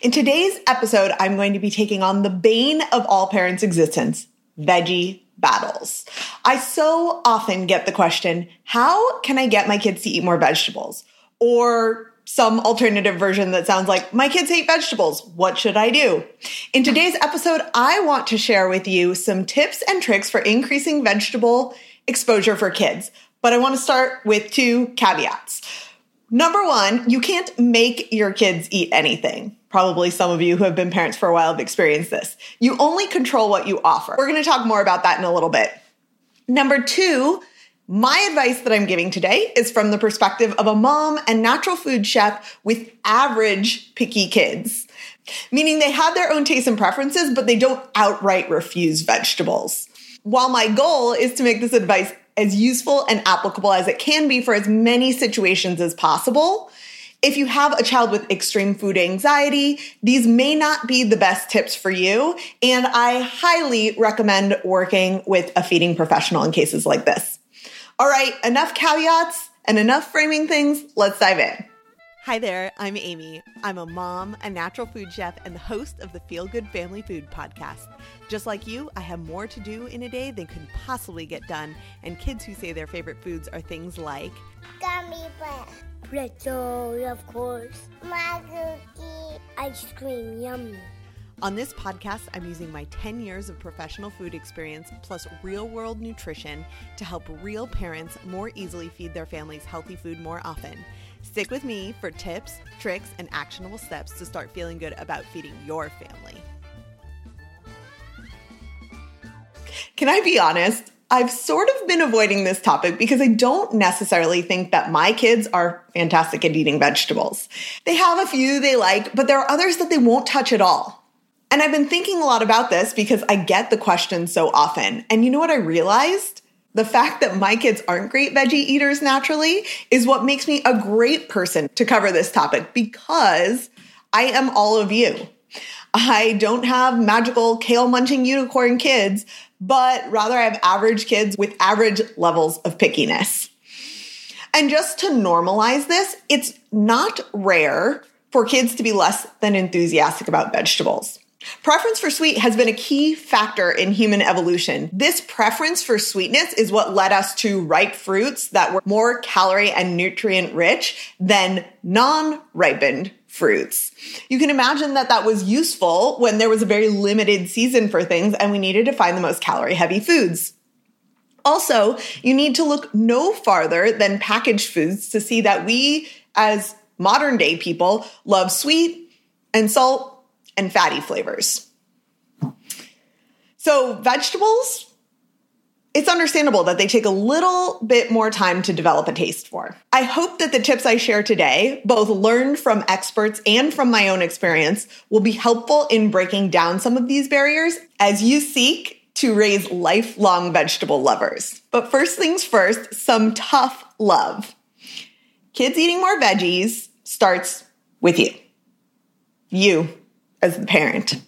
In today's episode, I'm going to be taking on the bane of all parents' existence veggie battles. I so often get the question how can I get my kids to eat more vegetables? Or some alternative version that sounds like, my kids hate vegetables. What should I do? In today's episode, I want to share with you some tips and tricks for increasing vegetable exposure for kids. But I want to start with two caveats. Number one, you can't make your kids eat anything. Probably some of you who have been parents for a while have experienced this. You only control what you offer. We're going to talk more about that in a little bit. Number two, my advice that I'm giving today is from the perspective of a mom and natural food chef with average picky kids, meaning they have their own tastes and preferences, but they don't outright refuse vegetables. While my goal is to make this advice as useful and applicable as it can be for as many situations as possible, if you have a child with extreme food anxiety, these may not be the best tips for you. And I highly recommend working with a feeding professional in cases like this. All right, enough caveats and enough framing things. Let's dive in. Hi there, I'm Amy. I'm a mom, a natural food chef, and the host of the Feel Good Family Food Podcast. Just like you, I have more to do in a day than could possibly get done, and kids who say their favorite foods are things like gummy bear, pretzel, of course, my cookie, ice cream, yummy. On this podcast, I'm using my 10 years of professional food experience plus real world nutrition to help real parents more easily feed their families healthy food more often. Stick with me for tips, tricks, and actionable steps to start feeling good about feeding your family. Can I be honest? I've sort of been avoiding this topic because I don't necessarily think that my kids are fantastic at eating vegetables. They have a few they like, but there are others that they won't touch at all. And I've been thinking a lot about this because I get the question so often. And you know what I realized? The fact that my kids aren't great veggie eaters naturally is what makes me a great person to cover this topic because I am all of you. I don't have magical kale munching unicorn kids, but rather I have average kids with average levels of pickiness. And just to normalize this, it's not rare for kids to be less than enthusiastic about vegetables. Preference for sweet has been a key factor in human evolution. This preference for sweetness is what led us to ripe fruits that were more calorie and nutrient rich than non ripened fruits. You can imagine that that was useful when there was a very limited season for things and we needed to find the most calorie heavy foods. Also, you need to look no farther than packaged foods to see that we, as modern day people, love sweet and salt and fatty flavors. So, vegetables, it's understandable that they take a little bit more time to develop a taste for. I hope that the tips I share today, both learned from experts and from my own experience, will be helpful in breaking down some of these barriers as you seek to raise lifelong vegetable lovers. But first things first, some tough love. Kids eating more veggies starts with you. You as the parent.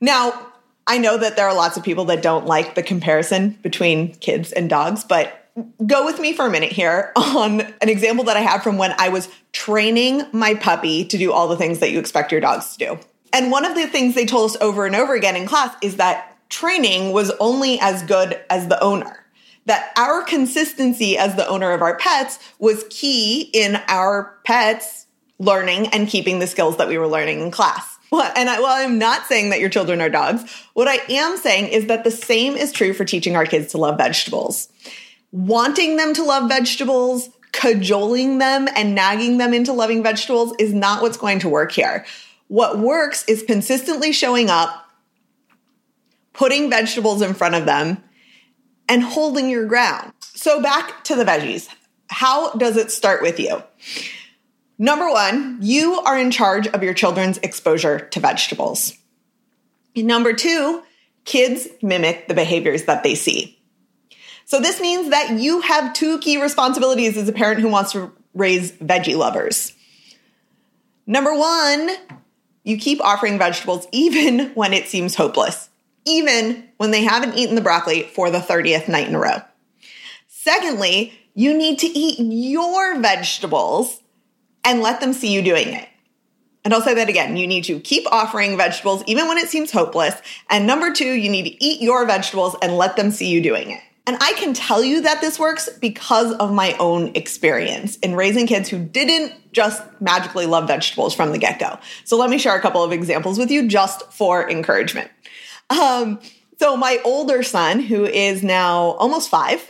Now, I know that there are lots of people that don't like the comparison between kids and dogs, but go with me for a minute here on an example that I had from when I was training my puppy to do all the things that you expect your dogs to do. And one of the things they told us over and over again in class is that training was only as good as the owner. That our consistency as the owner of our pets was key in our pets learning and keeping the skills that we were learning in class. And I, while I'm not saying that your children are dogs, what I am saying is that the same is true for teaching our kids to love vegetables. Wanting them to love vegetables, cajoling them and nagging them into loving vegetables is not what's going to work here. What works is consistently showing up, putting vegetables in front of them, and holding your ground. So back to the veggies. How does it start with you? Number one, you are in charge of your children's exposure to vegetables. Number two, kids mimic the behaviors that they see. So this means that you have two key responsibilities as a parent who wants to raise veggie lovers. Number one, you keep offering vegetables even when it seems hopeless, even when they haven't eaten the broccoli for the 30th night in a row. Secondly, you need to eat your vegetables and let them see you doing it. And I'll say that again. You need to keep offering vegetables even when it seems hopeless. And number two, you need to eat your vegetables and let them see you doing it. And I can tell you that this works because of my own experience in raising kids who didn't just magically love vegetables from the get go. So let me share a couple of examples with you just for encouragement. Um, so, my older son, who is now almost five,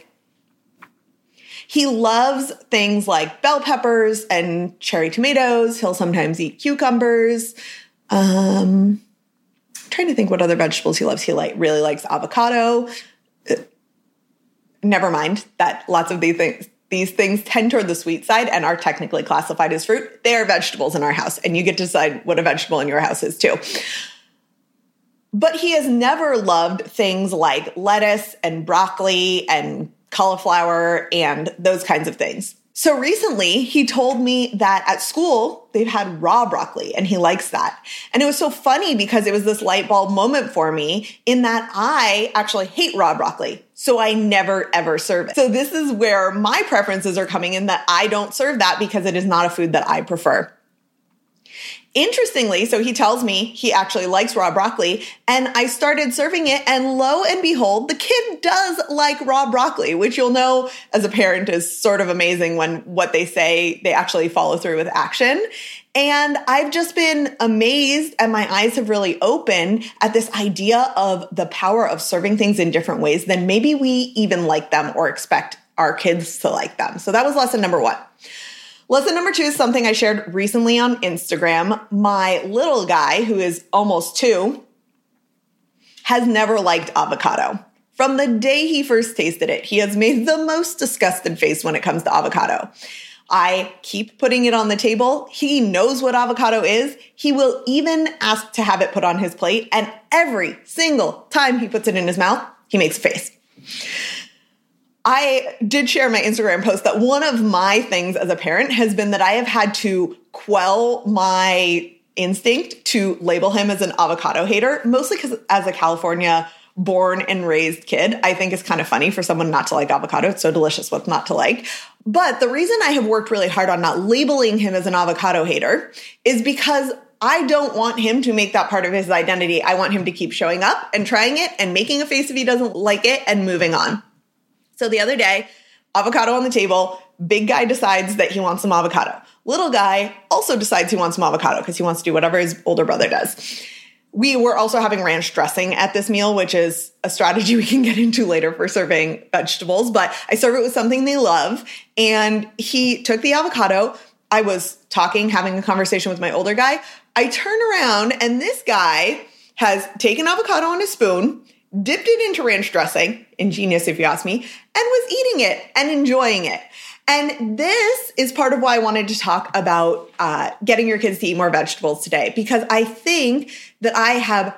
he loves things like bell peppers and cherry tomatoes. He'll sometimes eat cucumbers. Um, I'm trying to think what other vegetables he loves. He like really likes avocado. Uh, never mind that lots of these things these things tend toward the sweet side and are technically classified as fruit. They are vegetables in our house, and you get to decide what a vegetable in your house is too. But he has never loved things like lettuce and broccoli and cauliflower and those kinds of things. So recently, he told me that at school they've had raw broccoli and he likes that. And it was so funny because it was this light bulb moment for me in that I actually hate raw broccoli. So I never ever serve it. So this is where my preferences are coming in that I don't serve that because it is not a food that I prefer. Interestingly, so he tells me he actually likes raw broccoli, and I started serving it, and lo and behold, the kid does like raw broccoli, which you'll know as a parent is sort of amazing when what they say they actually follow through with action. And I've just been amazed, and my eyes have really opened at this idea of the power of serving things in different ways than maybe we even like them or expect our kids to like them. So that was lesson number one. Lesson number two is something I shared recently on Instagram. My little guy, who is almost two, has never liked avocado. From the day he first tasted it, he has made the most disgusted face when it comes to avocado. I keep putting it on the table. He knows what avocado is. He will even ask to have it put on his plate. And every single time he puts it in his mouth, he makes a face. I did share my Instagram post that one of my things as a parent has been that I have had to quell my instinct to label him as an avocado hater, mostly because as a California born and raised kid, I think it's kind of funny for someone not to like avocado. It's so delicious what's not to like. But the reason I have worked really hard on not labeling him as an avocado hater is because I don't want him to make that part of his identity. I want him to keep showing up and trying it and making a face if he doesn't like it and moving on. So the other day, avocado on the table, big guy decides that he wants some avocado. Little guy also decides he wants some avocado because he wants to do whatever his older brother does. We were also having ranch dressing at this meal, which is a strategy we can get into later for serving vegetables, but I serve it with something they love. And he took the avocado. I was talking, having a conversation with my older guy. I turn around and this guy has taken avocado on a spoon, dipped it into ranch dressing, ingenious if you ask me, and was eating it and enjoying it. And this is part of why I wanted to talk about uh, getting your kids to eat more vegetables today, because I think that I have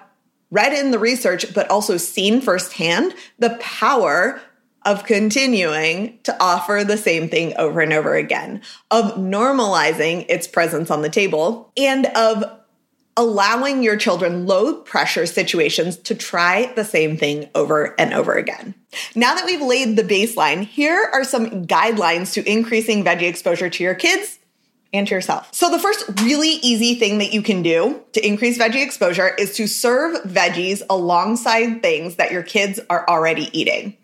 read in the research, but also seen firsthand the power of continuing to offer the same thing over and over again, of normalizing its presence on the table, and of allowing your children low pressure situations to try the same thing over and over again. Now that we've laid the baseline, here are some guidelines to increasing veggie exposure to your kids and to yourself. So, the first really easy thing that you can do to increase veggie exposure is to serve veggies alongside things that your kids are already eating.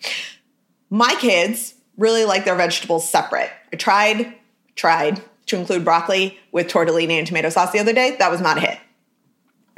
My kids really like their vegetables separate. I tried, tried to include broccoli with tortellini and tomato sauce the other day. That was not a hit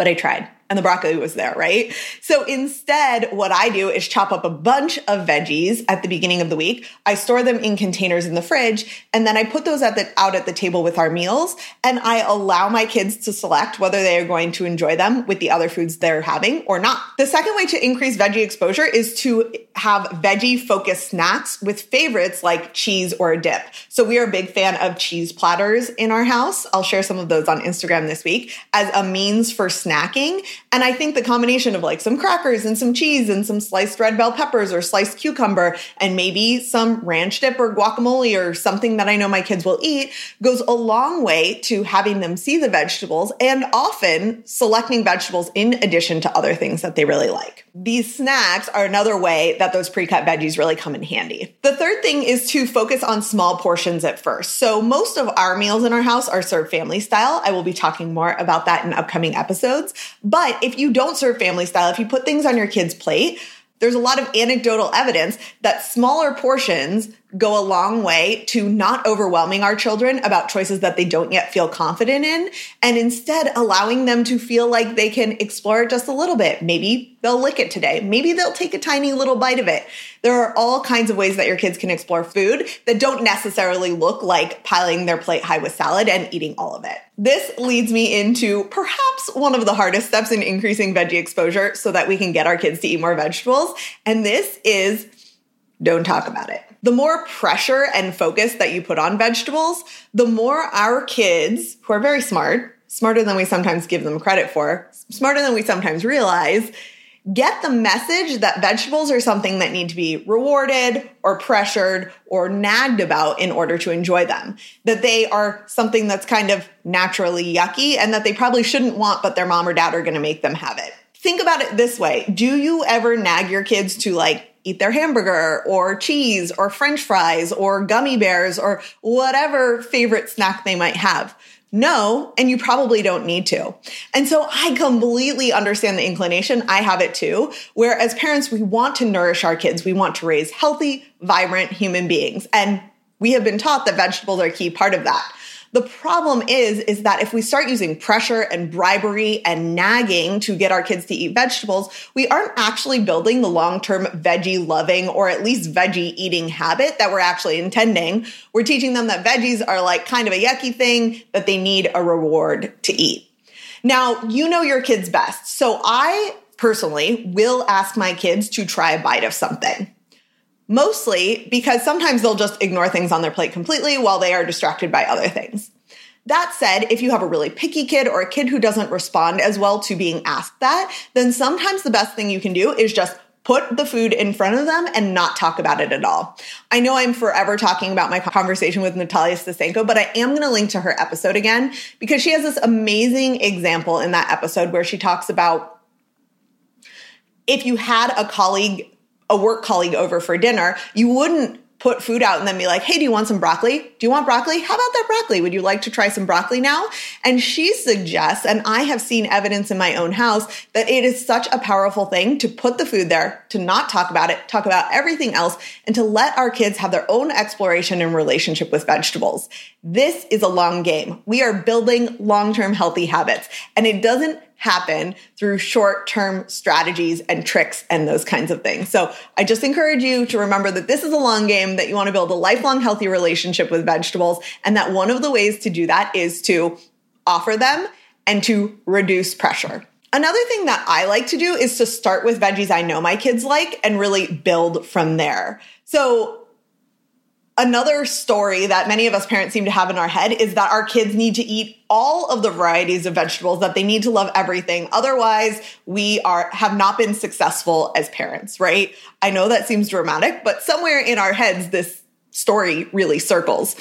but I tried and the broccoli was there, right? So instead, what I do is chop up a bunch of veggies at the beginning of the week. I store them in containers in the fridge, and then I put those at the, out at the table with our meals. And I allow my kids to select whether they are going to enjoy them with the other foods they're having or not. The second way to increase veggie exposure is to have veggie focused snacks with favorites like cheese or a dip. So we are a big fan of cheese platters in our house. I'll share some of those on Instagram this week as a means for snacking And I think the combination of like some crackers and some cheese and some sliced red bell peppers or sliced cucumber and maybe some ranch dip or guacamole or something that I know my kids will eat goes a long way to having them see the vegetables and often selecting vegetables in addition to other things that they really like. These snacks are another way that those pre-cut veggies really come in handy. The third thing is to focus on small portions at first. So most of our meals in our house are served family style. I will be talking more about that in upcoming episodes. But if you don't serve family style, if you put things on your kid's plate, there's a lot of anecdotal evidence that smaller portions go a long way to not overwhelming our children about choices that they don't yet feel confident in and instead allowing them to feel like they can explore it just a little bit. Maybe they'll lick it today. Maybe they'll take a tiny little bite of it. There are all kinds of ways that your kids can explore food that don't necessarily look like piling their plate high with salad and eating all of it. This leads me into perhaps one of the hardest steps in increasing veggie exposure so that we can get our kids to eat more vegetables. And this is don't talk about it. The more pressure and focus that you put on vegetables, the more our kids, who are very smart, smarter than we sometimes give them credit for, smarter than we sometimes realize, get the message that vegetables are something that need to be rewarded or pressured or nagged about in order to enjoy them. That they are something that's kind of naturally yucky and that they probably shouldn't want, but their mom or dad are going to make them have it. Think about it this way. Do you ever nag your kids to like eat their hamburger or cheese or french fries or gummy bears or whatever favorite snack they might have. No, and you probably don't need to. And so I completely understand the inclination. I have it too, where as parents, we want to nourish our kids. We want to raise healthy, vibrant human beings. And we have been taught that vegetables are a key part of that. The problem is, is that if we start using pressure and bribery and nagging to get our kids to eat vegetables, we aren't actually building the long-term veggie loving or at least veggie eating habit that we're actually intending. We're teaching them that veggies are like kind of a yucky thing that they need a reward to eat. Now, you know your kids best. So I personally will ask my kids to try a bite of something. Mostly because sometimes they'll just ignore things on their plate completely while they are distracted by other things. That said, if you have a really picky kid or a kid who doesn't respond as well to being asked that, then sometimes the best thing you can do is just put the food in front of them and not talk about it at all. I know I'm forever talking about my conversation with Natalia Stasenko, but I am going to link to her episode again because she has this amazing example in that episode where she talks about if you had a colleague a work colleague over for dinner, you wouldn't put food out and then be like, hey, do you want some broccoli? Do you want broccoli? How about that broccoli? Would you like to try some broccoli now? And she suggests, and I have seen evidence in my own house, that it is such a powerful thing to put the food there, to not talk about it, talk about everything else, and to let our kids have their own exploration and relationship with vegetables. This is a long game. We are building long term healthy habits, and it doesn't happen through short term strategies and tricks and those kinds of things. So I just encourage you to remember that this is a long game, that you want to build a lifelong healthy relationship with vegetables, and that one of the ways to do that is to offer them and to reduce pressure. Another thing that I like to do is to start with veggies I know my kids like and really build from there. So Another story that many of us parents seem to have in our head is that our kids need to eat all of the varieties of vegetables that they need to love everything. Otherwise we are have not been successful as parents right? I know that seems dramatic but somewhere in our heads this story really circles.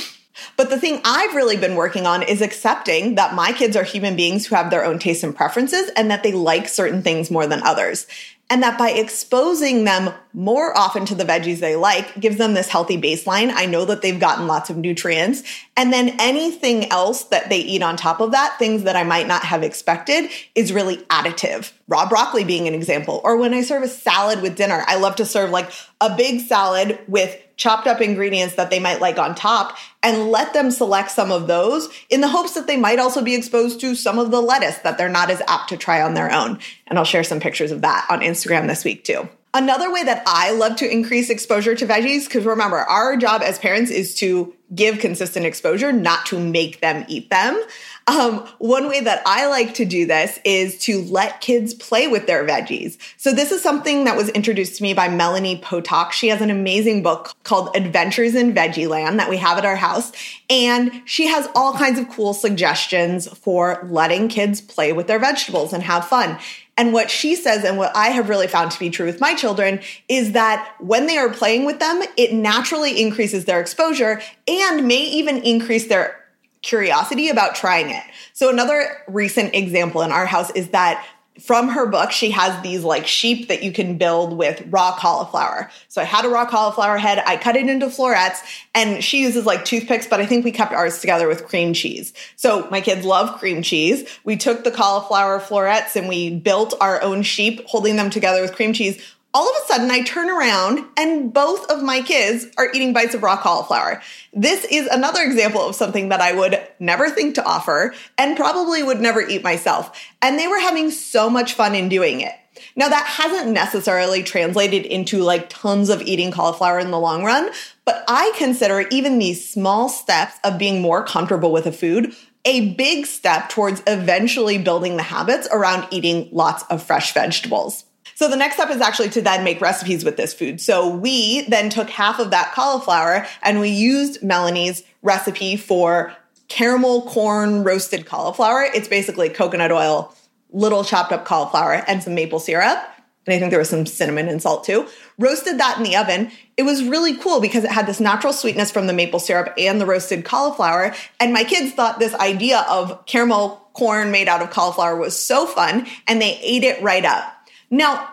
But the thing I've really been working on is accepting that my kids are human beings who have their own tastes and preferences and that they like certain things more than others and that by exposing them more often to the veggies they like gives them this healthy baseline. I know that they've gotten lots of nutrients. And then anything else that they eat on top of that, things that I might not have expected, is really additive. Raw broccoli being an example. Or when I serve a salad with dinner, I love to serve like a big salad with chopped up ingredients that they might like on top and let them select some of those in the hopes that they might also be exposed to some of the lettuce that they're not as apt to try on their own. And I'll share some pictures of that on Instagram this week too. Another way that I love to increase exposure to veggies, because remember, our job as parents is to give consistent exposure, not to make them eat them. Um, one way that I like to do this is to let kids play with their veggies. So this is something that was introduced to me by Melanie Potock. She has an amazing book called Adventures in Veggie Land that we have at our house. And she has all kinds of cool suggestions for letting kids play with their vegetables and have fun. And what she says, and what I have really found to be true with my children, is that when they are playing with them, it naturally increases their exposure and may even increase their curiosity about trying it. So another recent example in our house is that from her book, she has these like sheep that you can build with raw cauliflower. So I had a raw cauliflower head. I cut it into florets and she uses like toothpicks, but I think we kept ours together with cream cheese. So my kids love cream cheese. We took the cauliflower florets and we built our own sheep, holding them together with cream cheese all of a sudden I turn around and both of my kids are eating bites of raw cauliflower. This is another example of something that I would never think to offer and probably would never eat myself. And they were having so much fun in doing it. Now that hasn't necessarily translated into like tons of eating cauliflower in the long run, but I consider even these small steps of being more comfortable with a food a big step towards eventually building the habits around eating lots of fresh vegetables. So the next step is actually to then make recipes with this food. So we then took half of that cauliflower and we used Melanie's recipe for caramel corn roasted cauliflower. It's basically coconut oil, little chopped up cauliflower, and some maple syrup. And I think there was some cinnamon and salt too. Roasted that in the oven. It was really cool because it had this natural sweetness from the maple syrup and the roasted cauliflower. And my kids thought this idea of caramel corn made out of cauliflower was so fun and they ate it right up. Now,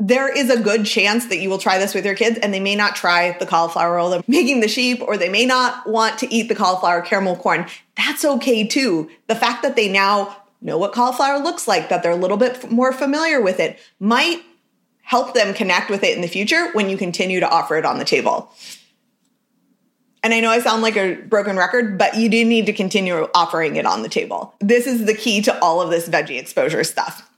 there is a good chance that you will try this with your kids and they may not try the cauliflower roll of making the sheep or they may not want to eat the cauliflower caramel corn. That's okay too. The fact that they now know what cauliflower looks like, that they're a little bit more familiar with it, might help them connect with it in the future when you continue to offer it on the table. And I know I sound like a broken record, but you do need to continue offering it on the table. This is the key to all of this veggie exposure stuff.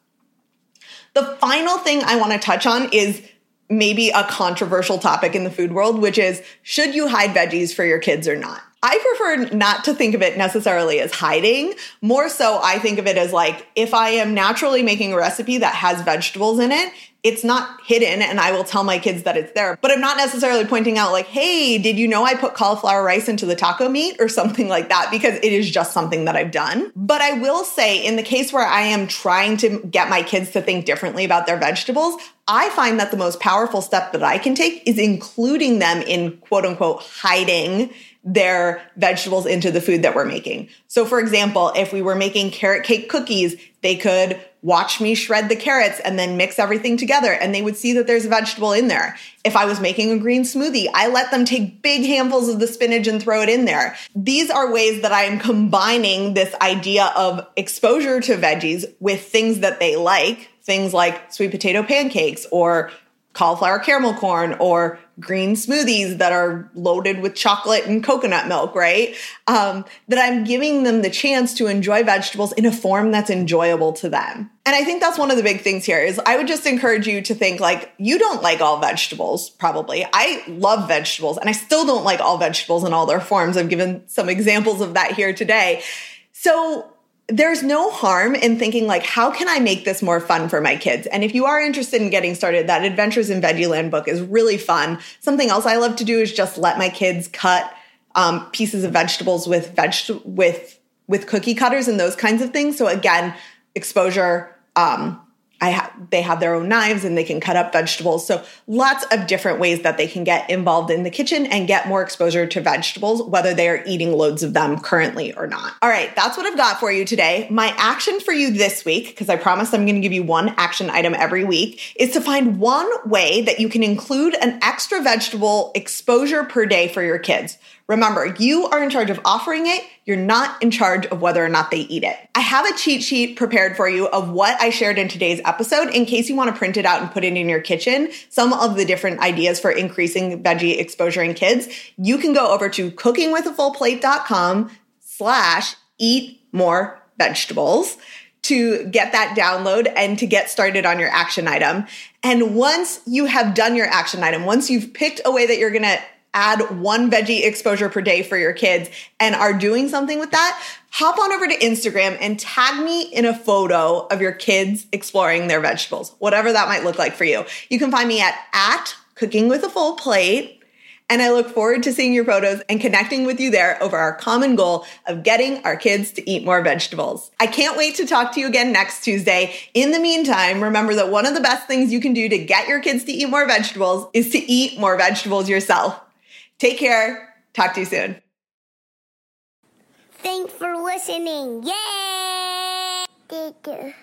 The final thing I want to touch on is maybe a controversial topic in the food world, which is should you hide veggies for your kids or not? I prefer not to think of it necessarily as hiding. More so, I think of it as like if I am naturally making a recipe that has vegetables in it, it's not hidden and I will tell my kids that it's there. But I'm not necessarily pointing out, like, hey, did you know I put cauliflower rice into the taco meat or something like that? Because it is just something that I've done. But I will say, in the case where I am trying to get my kids to think differently about their vegetables, I find that the most powerful step that I can take is including them in quote unquote hiding their vegetables into the food that we're making. So, for example, if we were making carrot cake cookies, they could watch me shred the carrots and then mix everything together and they would see that there's a vegetable in there. If I was making a green smoothie, I let them take big handfuls of the spinach and throw it in there. These are ways that I am combining this idea of exposure to veggies with things that they like, things like sweet potato pancakes or cauliflower caramel corn or green smoothies that are loaded with chocolate and coconut milk, right? Um, that I'm giving them the chance to enjoy vegetables in a form that's enjoyable to them. And I think that's one of the big things here is I would just encourage you to think like you don't like all vegetables, probably. I love vegetables and I still don't like all vegetables in all their forms. I've given some examples of that here today. So there's no harm in thinking like how can i make this more fun for my kids? And if you are interested in getting started that adventures in veggieland book is really fun. Something else i love to do is just let my kids cut um, pieces of vegetables with veg with with cookie cutters and those kinds of things. So again exposure um, I ha- they have their own knives and they can cut up vegetables. So lots of different ways that they can get involved in the kitchen and get more exposure to vegetables, whether they are eating loads of them currently or not. All right, that's what I've got for you today. My action for you this week, because I promise I'm going to give you one action item every week, is to find one way that you can include an extra vegetable exposure per day for your kids. Remember, you are in charge of offering it. You're not in charge of whether or not they eat it. I have a cheat sheet prepared for you of what I shared in today's episode in case you want to print it out and put it in your kitchen. Some of the different ideas for increasing veggie exposure in kids. You can go over to cookingwithafullplate.com slash eat more vegetables to get that download and to get started on your action item. And once you have done your action item, once you've picked a way that you're going to add one veggie exposure per day for your kids and are doing something with that, hop on over to Instagram and tag me in a photo of your kids exploring their vegetables, whatever that might look like for you. You can find me at, at cooking with a full plate. And I look forward to seeing your photos and connecting with you there over our common goal of getting our kids to eat more vegetables. I can't wait to talk to you again next Tuesday. In the meantime, remember that one of the best things you can do to get your kids to eat more vegetables is to eat more vegetables yourself. Take care. Talk to you soon. Thanks for listening. Yay! Thank you.